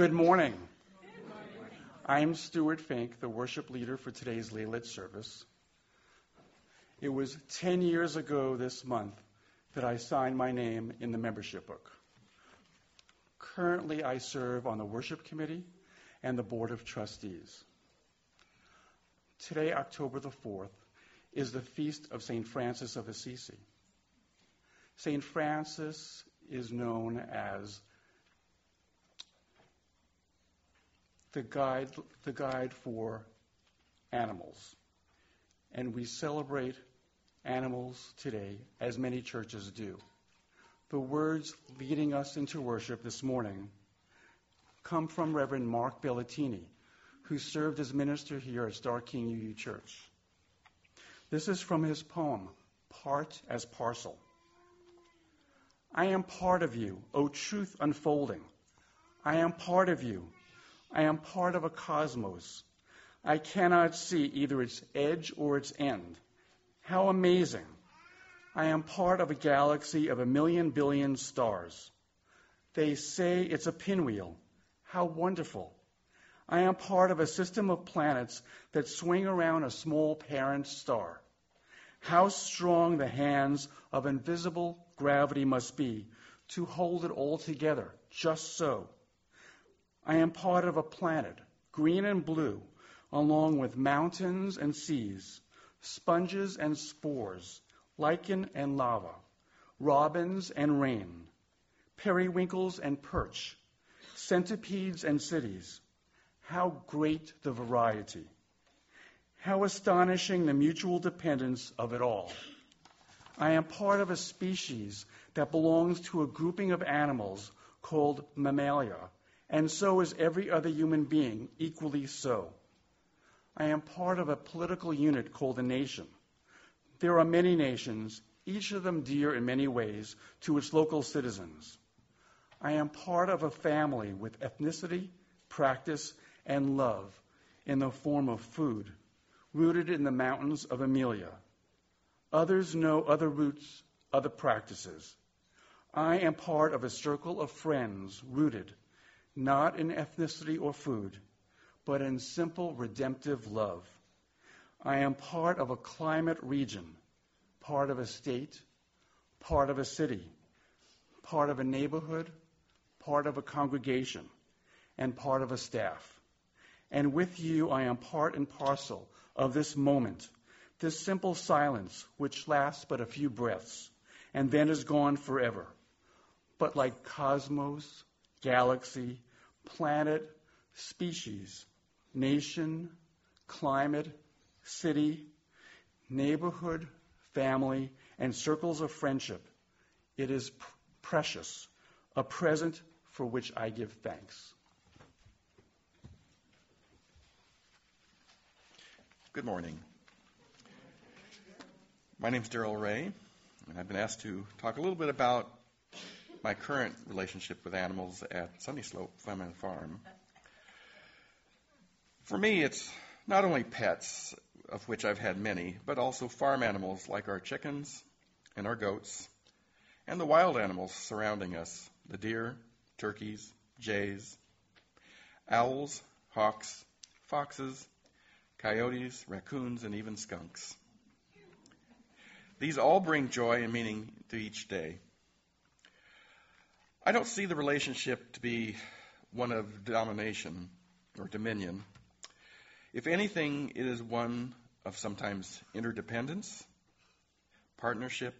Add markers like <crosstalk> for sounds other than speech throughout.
Good morning. I'm Stuart Fink, the worship leader for today's lay led service. It was 10 years ago this month that I signed my name in the membership book. Currently, I serve on the worship committee and the board of trustees. Today, October the 4th, is the feast of St. Francis of Assisi. St. Francis is known as the guide, the guide for animals. And we celebrate animals today, as many churches do. The words leading us into worship this morning come from Reverend Mark Belletini, who served as minister here at Starr King UU Church. This is from his poem, Part as Parcel. I am part of you, O truth unfolding. I am part of you. I am part of a cosmos. I cannot see either its edge or its end. How amazing! I am part of a galaxy of a million billion stars. They say it's a pinwheel. How wonderful! I am part of a system of planets that swing around a small parent star. How strong the hands of invisible gravity must be to hold it all together, just so. I am part of a planet, green and blue, along with mountains and seas, sponges and spores, lichen and lava, robins and rain, periwinkles and perch, centipedes and cities. How great the variety! How astonishing the mutual dependence of it all. I am part of a species that belongs to a grouping of animals called mammalia, and so is every other human being, equally so. I am part of a political unit called a nation. There are many nations, each of them dear in many ways to its local citizens. I am part of a family with ethnicity, practice, and love in the form of food, rooted in the mountains of Amelia. Others know other roots, other practices. I am part of a circle of friends rooted not in ethnicity or food, but in simple redemptive love. I am part of a climate region, part of a state, part of a city, part of a neighborhood, part of a congregation, and part of a staff. And with you, I am part and parcel of this moment, this simple silence which lasts but a few breaths and then is gone forever. But like cosmos, galaxy, planet, species, nation, climate, city, neighborhood, family, and circles of friendship. It is pr- precious, a present for which I give thanks. Good morning. My name is Daryl Ray, and I've been asked to talk a little bit about my current relationship with animals at Sunny Slope Feminine Farm. For me, it's not only pets, of which I've had many, but also farm animals like our chickens and our goats, and the wild animals surrounding us the deer, turkeys, jays, owls, hawks, foxes, coyotes, raccoons, and even skunks. These all bring joy and meaning to each day. I don't see the relationship to be one of domination or dominion. If anything, it is one of sometimes interdependence, partnership,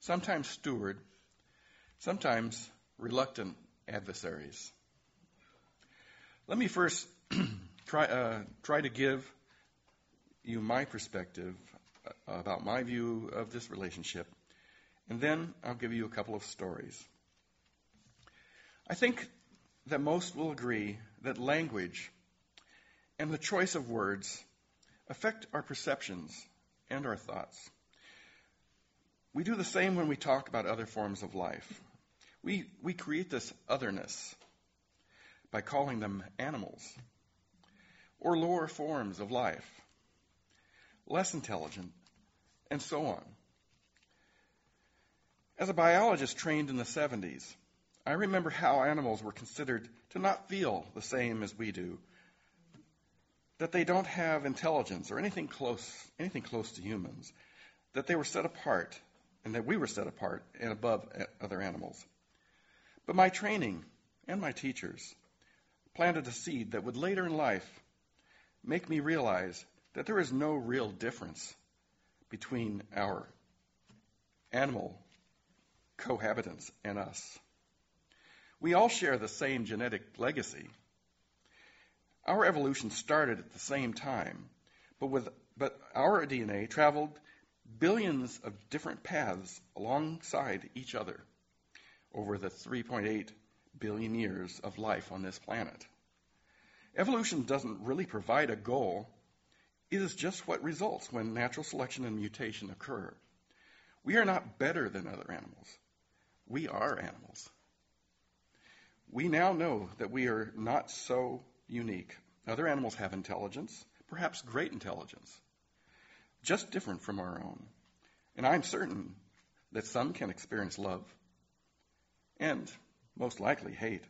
sometimes steward, sometimes reluctant adversaries. Let me first <clears throat> try, uh, try to give you my perspective uh, about my view of this relationship, and then I'll give you a couple of stories. I think that most will agree that language and the choice of words affect our perceptions and our thoughts. We do the same when we talk about other forms of life. We, we create this otherness by calling them animals or lower forms of life, less intelligent, and so on. As a biologist trained in the 70s, I remember how animals were considered to not feel the same as we do, that they don't have intelligence or anything close, anything close to humans, that they were set apart, and that we were set apart and above other animals. But my training and my teachers planted a seed that would later in life make me realize that there is no real difference between our animal cohabitants and us. We all share the same genetic legacy. Our evolution started at the same time, but, with, but our DNA traveled billions of different paths alongside each other over the 3.8 billion years of life on this planet. Evolution doesn't really provide a goal. It is just what results when natural selection and mutation occur. We are not better than other animals. We are animals. We now know that we are not so unique. Other animals have intelligence, perhaps great intelligence, just different from our own. And I'm certain that some can experience love and most likely hate,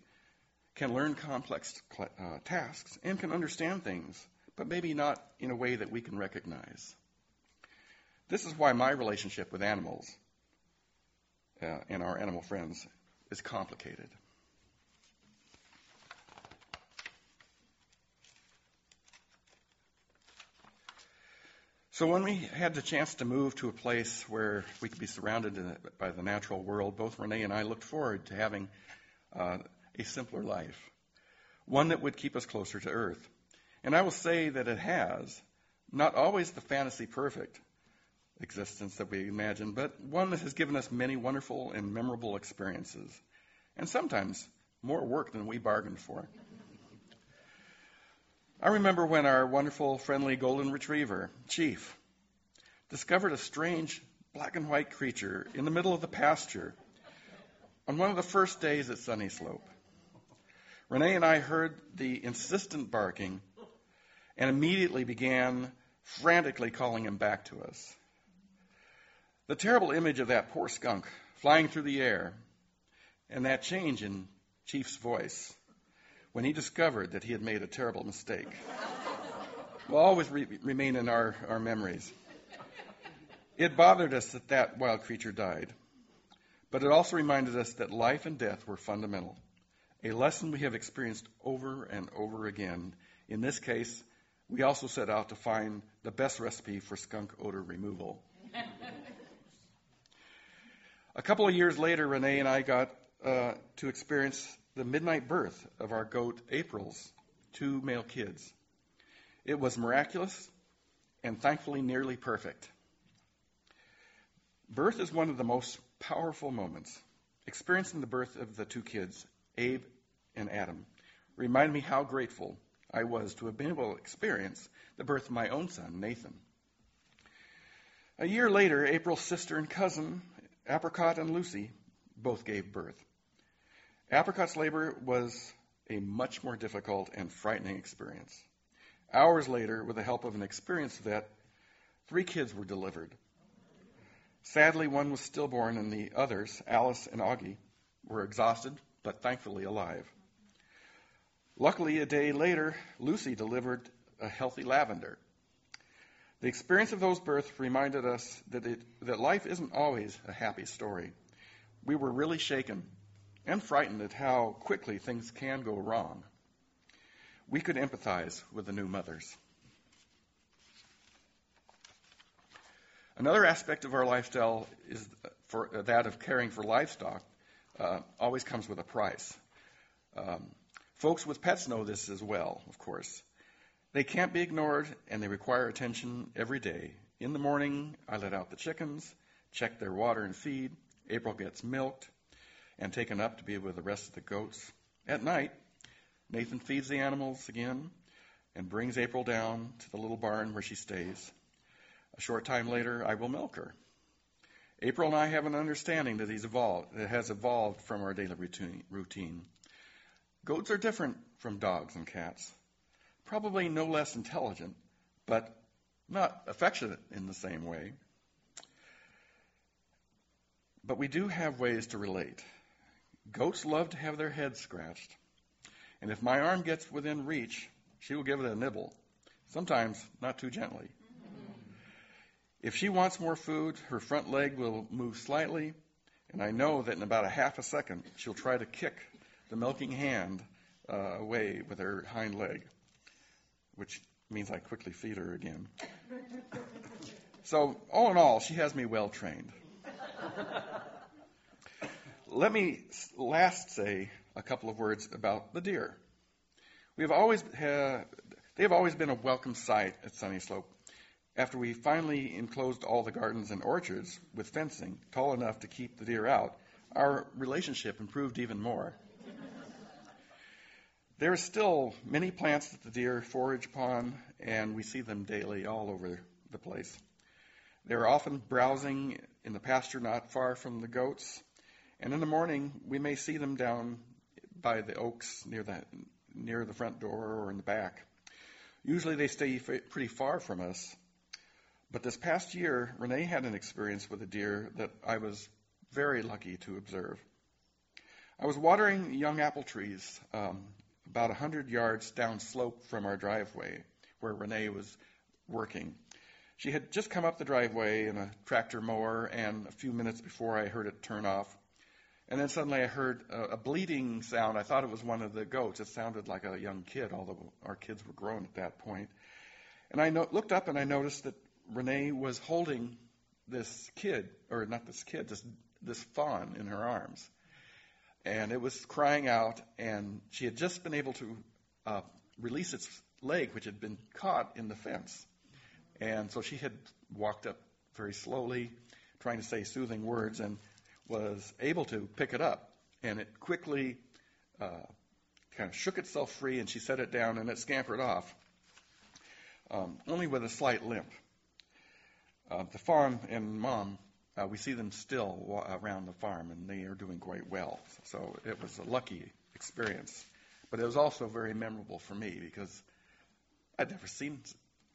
can learn complex uh, tasks, and can understand things, but maybe not in a way that we can recognize. This is why my relationship with animals uh, and our animal friends is complicated. So when we had the chance to move to a place where we could be surrounded by the natural world, both Renee and I looked forward to having uh, a simpler life, one that would keep us closer to Earth. And I will say that it has, not always the fantasy perfect existence that we imagine, but one that has given us many wonderful and memorable experiences, and sometimes more work than we bargained for. I remember when our wonderful, friendly golden retriever, Chief, discovered a strange black and white creature in the middle of the pasture on one of the first days at Sunny Slope. Renee and I heard the insistent barking and immediately began frantically calling him back to us. The terrible image of that poor skunk flying through the air and that change in Chief's voice when he discovered that he had made a terrible mistake will always re- remain in our, our memories. It bothered us that that wild creature died, but it also reminded us that life and death were fundamental, a lesson we have experienced over and over again. In this case, we also set out to find the best recipe for skunk odor removal. a couple of years later, Renee and I got uh, to experience the midnight birth of our goat April's two male kids. It was miraculous and thankfully nearly perfect. Birth is one of the most powerful moments. Experiencing the birth of the two kids, Abe and Adam, reminded me how grateful I was to have been able to experience the birth of my own son, Nathan. A year later, April's sister and cousin, Apricot and Lucy, both gave birth. Apricot's labor was a much more difficult and frightening experience. Hours later, with the help of an experienced vet, three kids were delivered. Sadly, one was stillborn, and the others, Alice and Augie, were exhausted but thankfully alive. Luckily, a day later, Lucy delivered a healthy lavender. The experience of those births reminded us that, it, that life isn't always a happy story. We were really shaken and frightened at how quickly things can go wrong. We could empathize with the new mothers. Another aspect of our lifestyle is for uh, that of caring for livestock. Uh, always comes with a price. Um, folks with pets know this as well, of course. They can't be ignored and they require attention every day. In the morning, I let out the chickens, check their water and feed. April gets milked and taken up to be with the rest of the goats. At night, Nathan feeds the animals again and brings April down to the little barn where she stays. A short time later, I will milk her. April and I have an understanding that, evolved, that has evolved from our daily routine. Goats are different from dogs and cats. Probably no less intelligent, but not affectionate in the same way. But we do have ways to relate. Goats love to have their heads scratched. And if my arm gets within reach, she will give it a nibble, sometimes not too gently. If she wants more food, her front leg will move slightly, and I know that in about a half a second, she'll try to kick the milking hand uh, away with her hind leg, which means I quickly feed her again. So, all in all, she has me well trained. Let me last say a couple of words about the deer. We have always they have always been a welcome sight at Sunny Slope. After we finally enclosed all the gardens and orchards with fencing tall enough to keep the deer out, our relationship improved even more. There are still many plants that the deer forage upon, and we see them daily all over the place. They're often browsing in the pasture not far from the goats, and in the morning we may see them down by the oaks near the near the front door or in the back. Usually they stay pretty far from us. But this past year, Renee had an experience with a deer that I was very lucky to observe. I was watering young apple trees um, about a 100 yards down slope from our driveway where Renee was working. She had just come up the driveway in a tractor mower, and a few minutes before I heard it turn off. And then suddenly I heard a, a bleating sound. I thought it was one of the goats. It sounded like a young kid, although our kids were grown at that point. And I no- looked up and I noticed that Renee was holding this kid, or not this kid, this, this fawn in her arms and it was crying out, and she had just been able to uh, release its leg, which had been caught in the fence. And so she had walked up very slowly, trying to say soothing words, and was able to pick it up. And it quickly uh, kind of shook itself free, and she set it down, and it scampered off, um, only with a slight limp. Uh, the farm and mom uh, we see them still around the farm, and they are doing quite well. So it was a lucky experience. But it was also very memorable for me because I'd never seen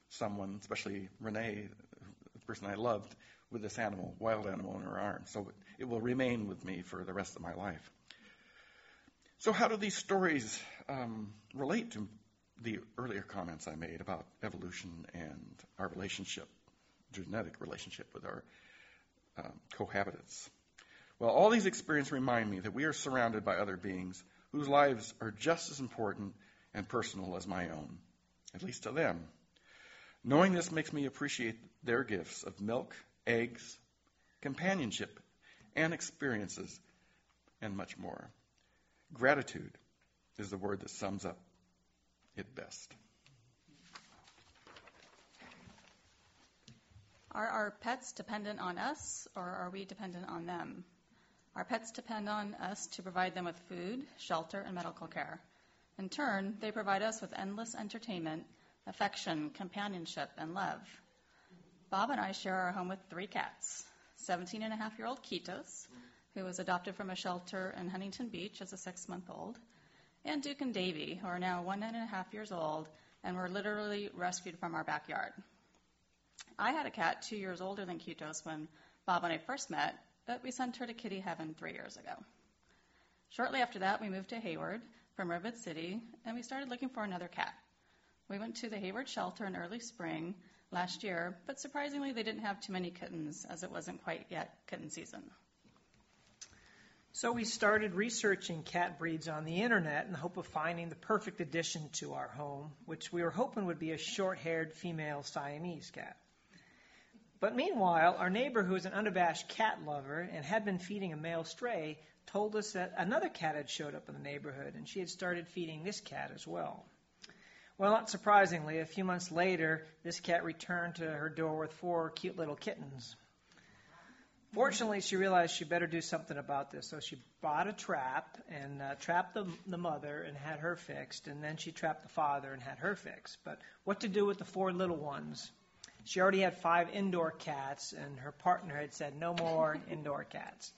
someone, especially Renee, the person I loved, with this animal, wild animal in her arms. So it will remain with me for the rest of my life. So, how do these stories um, relate to the earlier comments I made about evolution and our relationship, genetic relationship with our um, cohabitants. Well, all these experiences remind me that we are surrounded by other beings whose lives are just as important and personal as my own, at least to them. Knowing this makes me appreciate their gifts of milk, eggs, companionship, and experiences, and much more. Gratitude is the word that sums up it best. Are our pets dependent on us or are we dependent on them? Our pets depend on us to provide them with food, shelter, and medical care. In turn, they provide us with endless entertainment, affection, companionship, and love. Bob and I share our home with three cats 17 and a half year old Kitos, who was adopted from a shelter in Huntington Beach as a six month old, and Duke and Davy, who are now one and a half years old and were literally rescued from our backyard. I had a cat two years older than Kitos when Bob and I first met, but we sent her to kitty heaven three years ago. Shortly after that, we moved to Hayward from Rivet City, and we started looking for another cat. We went to the Hayward shelter in early spring last year, but surprisingly, they didn't have too many kittens as it wasn't quite yet kitten season. So we started researching cat breeds on the internet in the hope of finding the perfect addition to our home, which we were hoping would be a short haired female Siamese cat. But meanwhile, our neighbor, who is an unabashed cat lover and had been feeding a male stray, told us that another cat had showed up in the neighborhood and she had started feeding this cat as well. Well, not surprisingly, a few months later, this cat returned to her door with four cute little kittens. Fortunately, she realized she better do something about this, so she bought a trap and uh, trapped the, the mother and had her fixed, and then she trapped the father and had her fixed. But what to do with the four little ones? She already had five indoor cats, and her partner had said no more indoor cats.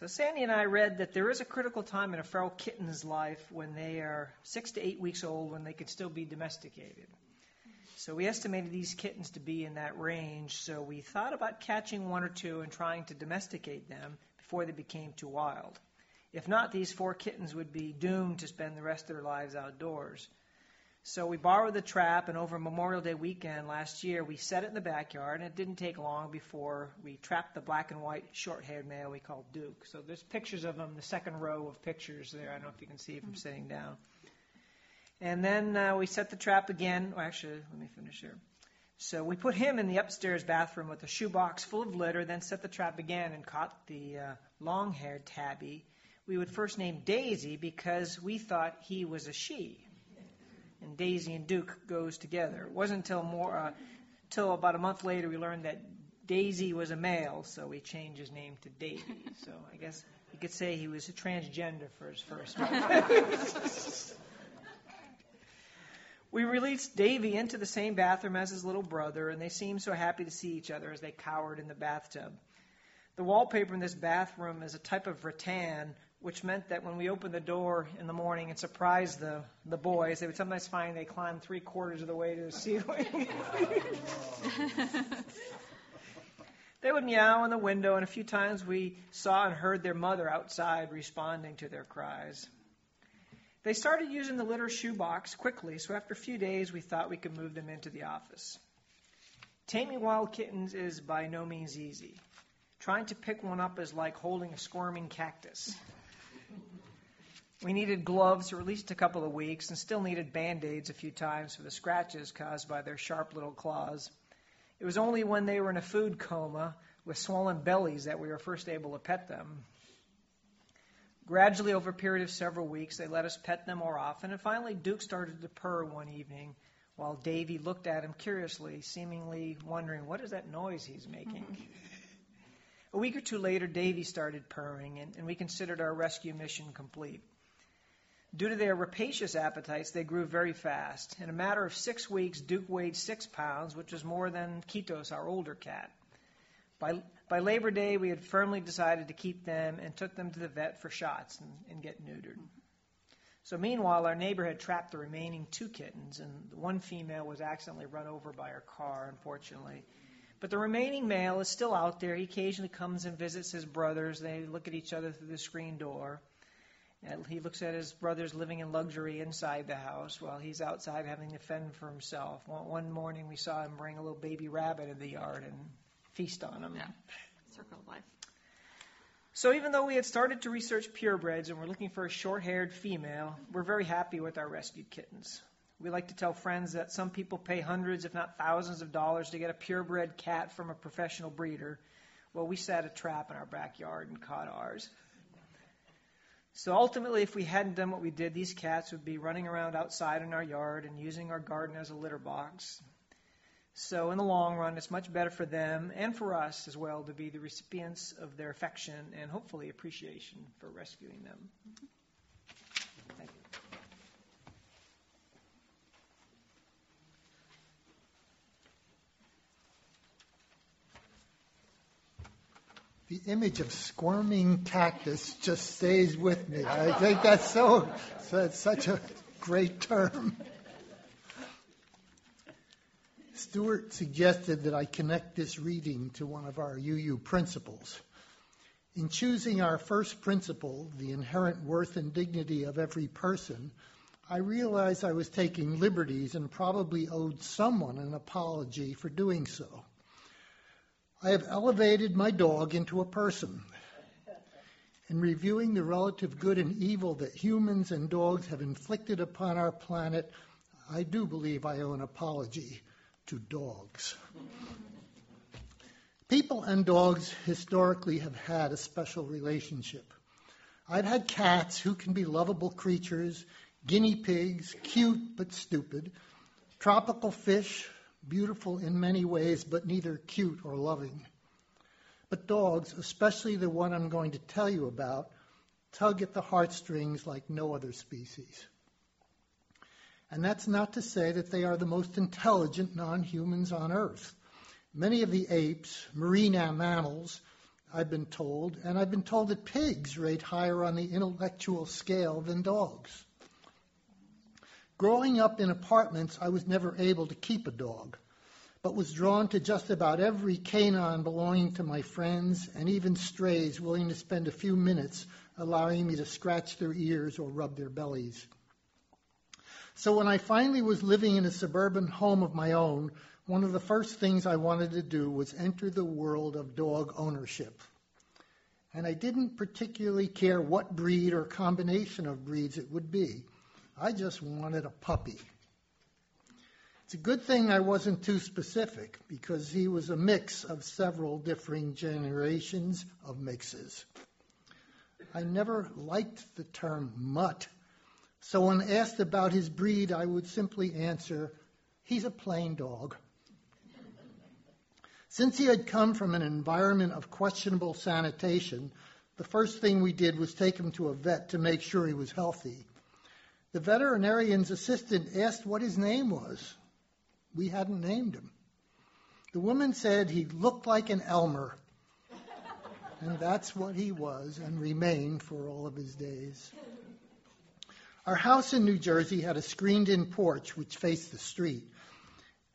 So Sandy and I read that there is a critical time in a feral kitten's life when they are six to eight weeks old when they can still be domesticated. So we estimated these kittens to be in that range, so we thought about catching one or two and trying to domesticate them before they became too wild. If not, these four kittens would be doomed to spend the rest of their lives outdoors. So we borrowed the trap, and over Memorial Day weekend last year, we set it in the backyard, and it didn't take long before we trapped the black and white short haired male we called Duke. So there's pictures of him, the second row of pictures there. I don't know if you can see from sitting down. And then uh, we set the trap again. Well, actually, let me finish here. So we put him in the upstairs bathroom with a shoebox full of litter, then set the trap again and caught the uh, long haired tabby. We would first name Daisy because we thought he was a she and Daisy and Duke goes together. It wasn't until more, uh, till about a month later we learned that Daisy was a male, so we changed his name to Davy. <laughs> So I guess you could say he was a transgender for his first <laughs> <laughs> we released Davy into the same bathroom as his little brother, and they seemed so happy to see each other as they cowered in the bathtub. The wallpaper in this bathroom is a type of rattan which meant that when we opened the door in the morning and surprised the, the boys, they would sometimes find they climbed three quarters of the way to the ceiling. <laughs> they would meow in the window, and a few times we saw and heard their mother outside responding to their cries. They started using the litter shoebox quickly, so after a few days, we thought we could move them into the office. Taming wild kittens is by no means easy. Trying to pick one up is like holding a squirming cactus. We needed gloves for at least a couple of weeks and still needed band aids a few times for the scratches caused by their sharp little claws. It was only when they were in a food coma with swollen bellies that we were first able to pet them. Gradually, over a period of several weeks, they let us pet them more often, and finally, Duke started to purr one evening while Davy looked at him curiously, seemingly wondering, What is that noise he's making? <laughs> a week or two later, Davy started purring, and, and we considered our rescue mission complete. Due to their rapacious appetites, they grew very fast. In a matter of six weeks, Duke weighed six pounds, which was more than Kitos, our older cat. By, by Labor Day, we had firmly decided to keep them and took them to the vet for shots and, and get neutered. So, meanwhile, our neighbor had trapped the remaining two kittens, and one female was accidentally run over by her car, unfortunately. But the remaining male is still out there. He occasionally comes and visits his brothers. They look at each other through the screen door. And he looks at his brothers living in luxury inside the house while he's outside having to fend for himself. One morning we saw him bring a little baby rabbit in the yard and feast on him. Yeah, circle of life. So even though we had started to research purebreds and we're looking for a short-haired female, we're very happy with our rescued kittens. We like to tell friends that some people pay hundreds, if not thousands, of dollars to get a purebred cat from a professional breeder. Well, we set a trap in our backyard and caught ours. So ultimately, if we hadn't done what we did, these cats would be running around outside in our yard and using our garden as a litter box. So, in the long run, it's much better for them and for us as well to be the recipients of their affection and hopefully appreciation for rescuing them. The image of squirming cactus just stays with me. I think that's so, that's such a great term. Stuart suggested that I connect this reading to one of our UU principles. In choosing our first principle, the inherent worth and dignity of every person, I realized I was taking liberties and probably owed someone an apology for doing so. I have elevated my dog into a person. In reviewing the relative good and evil that humans and dogs have inflicted upon our planet, I do believe I owe an apology to dogs. People and dogs historically have had a special relationship. I've had cats who can be lovable creatures, guinea pigs, cute but stupid, tropical fish, beautiful in many ways, but neither cute or loving. But dogs, especially the one I'm going to tell you about, tug at the heartstrings like no other species. And that's not to say that they are the most intelligent non humans on Earth. Many of the apes, marine mammals, I've been told, and I've been told that pigs rate higher on the intellectual scale than dogs. Growing up in apartments, I was never able to keep a dog, but was drawn to just about every canine belonging to my friends and even strays willing to spend a few minutes allowing me to scratch their ears or rub their bellies. So when I finally was living in a suburban home of my own, one of the first things I wanted to do was enter the world of dog ownership. And I didn't particularly care what breed or combination of breeds it would be. I just wanted a puppy. It's a good thing I wasn't too specific because he was a mix of several differing generations of mixes. I never liked the term mutt, so when asked about his breed, I would simply answer, he's a plain dog. Since he had come from an environment of questionable sanitation, the first thing we did was take him to a vet to make sure he was healthy. The veterinarian's assistant asked what his name was. We hadn't named him. The woman said he looked like an Elmer. And that's what he was and remained for all of his days. Our house in New Jersey had a screened in porch which faced the street.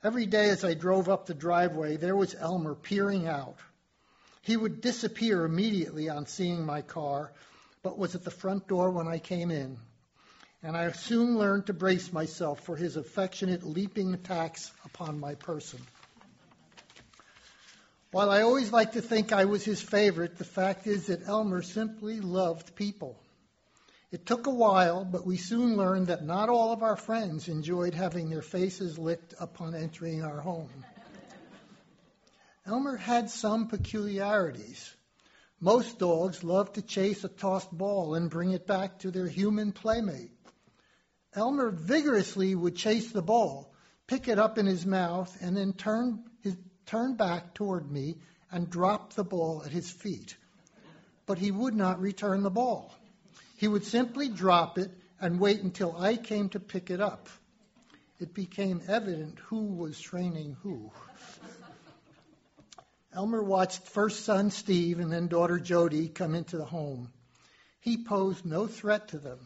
Every day as I drove up the driveway, there was Elmer peering out. He would disappear immediately on seeing my car, but was at the front door when I came in and I soon learned to brace myself for his affectionate leaping attacks upon my person. While I always liked to think I was his favorite, the fact is that Elmer simply loved people. It took a while, but we soon learned that not all of our friends enjoyed having their faces licked upon entering our home. Elmer had some peculiarities. Most dogs love to chase a tossed ball and bring it back to their human playmate. Elmer vigorously would chase the ball, pick it up in his mouth, and then turn, his, turn back toward me and drop the ball at his feet. But he would not return the ball. He would simply drop it and wait until I came to pick it up. It became evident who was training who. Elmer watched first son Steve and then daughter Jody come into the home. He posed no threat to them.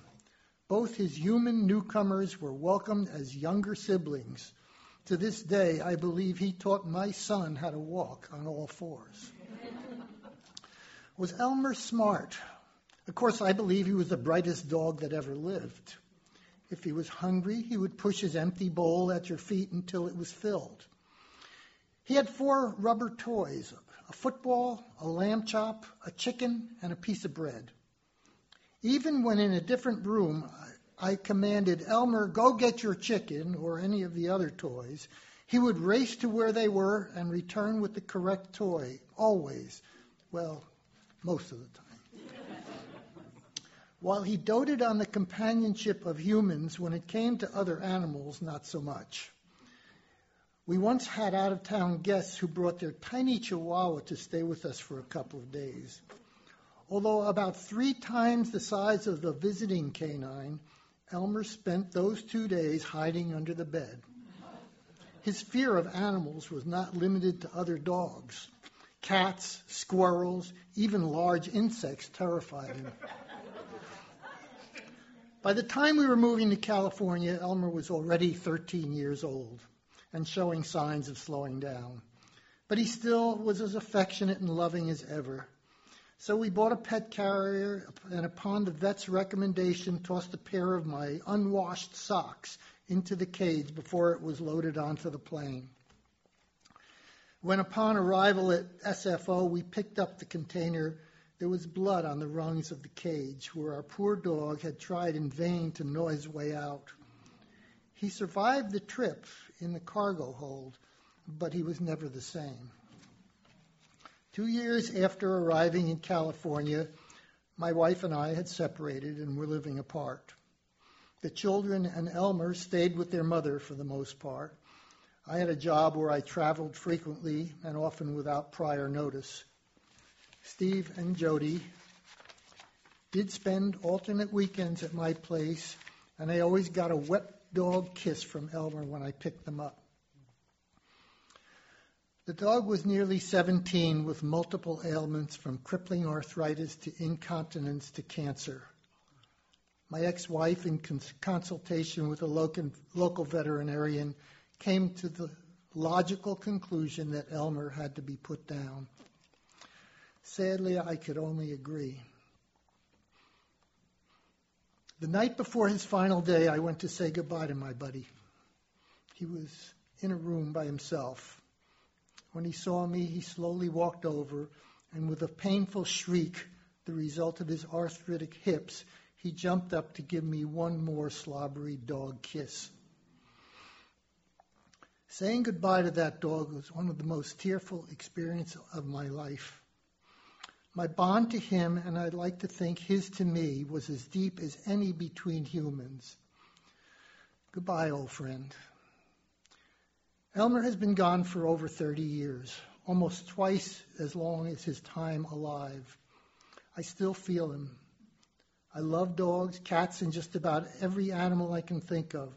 Both his human newcomers were welcomed as younger siblings. To this day, I believe he taught my son how to walk on all fours. was Elmer smart? Of course, I believe he was the brightest dog that ever lived. If he was hungry, he would push his empty bowl at your feet until it was filled. He had four rubber toys a football, a lamb chop, a chicken, and a piece of bread. Even when in a different room, I commanded Elmer, go get your chicken or any of the other toys, he would race to where they were and return with the correct toy, always. Well, most of the time. <laughs> While he doted on the companionship of humans, when it came to other animals, not so much. We once had out of town guests who brought their tiny chihuahua to stay with us for a couple of days. Although about three times the size of the visiting canine, Elmer spent those two days hiding under the bed. His fear of animals was not limited to other dogs. Cats, squirrels, even large insects terrified him. By the time we were moving to California, Elmer was already 13 years old and showing signs of slowing down. But he still was as affectionate and loving as ever. So we bought a pet carrier, and upon the vet's recommendation, tossed a pair of my unwashed socks into the cage before it was loaded onto the plane. When upon arrival at SFO, we picked up the container, there was blood on the rungs of the cage where our poor dog had tried in vain to gnaw his way out. He survived the trip in the cargo hold, but he was never the same. Two years after arriving in California, my wife and I had separated and were living apart. The children and Elmer stayed with their mother for the most part. I had a job where I traveled frequently and often without prior notice. Steve and Jody did spend alternate weekends at my place, and I always got a wet dog kiss from Elmer when I picked them up. The dog was nearly 17 with multiple ailments from crippling arthritis to incontinence to cancer. My ex wife, in cons- consultation with a local, local veterinarian, came to the logical conclusion that Elmer had to be put down. Sadly, I could only agree. The night before his final day, I went to say goodbye to my buddy. He was in a room by himself. When he saw me, he slowly walked over, and with a painful shriek, the result of his arthritic hips, he jumped up to give me one more slobbery dog kiss. Saying goodbye to that dog was one of the most tearful experiences of my life. My bond to him, and I'd like to think his to me, was as deep as any between humans. Goodbye, old friend. Elmer has been gone for over 30 years, almost twice as long as his time alive. I still feel him. I love dogs, cats, and just about every animal I can think of.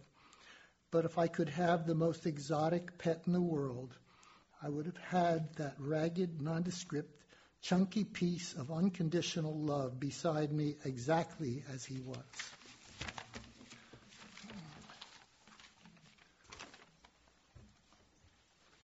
But if I could have the most exotic pet in the world, I would have had that ragged, nondescript, chunky piece of unconditional love beside me exactly as he was.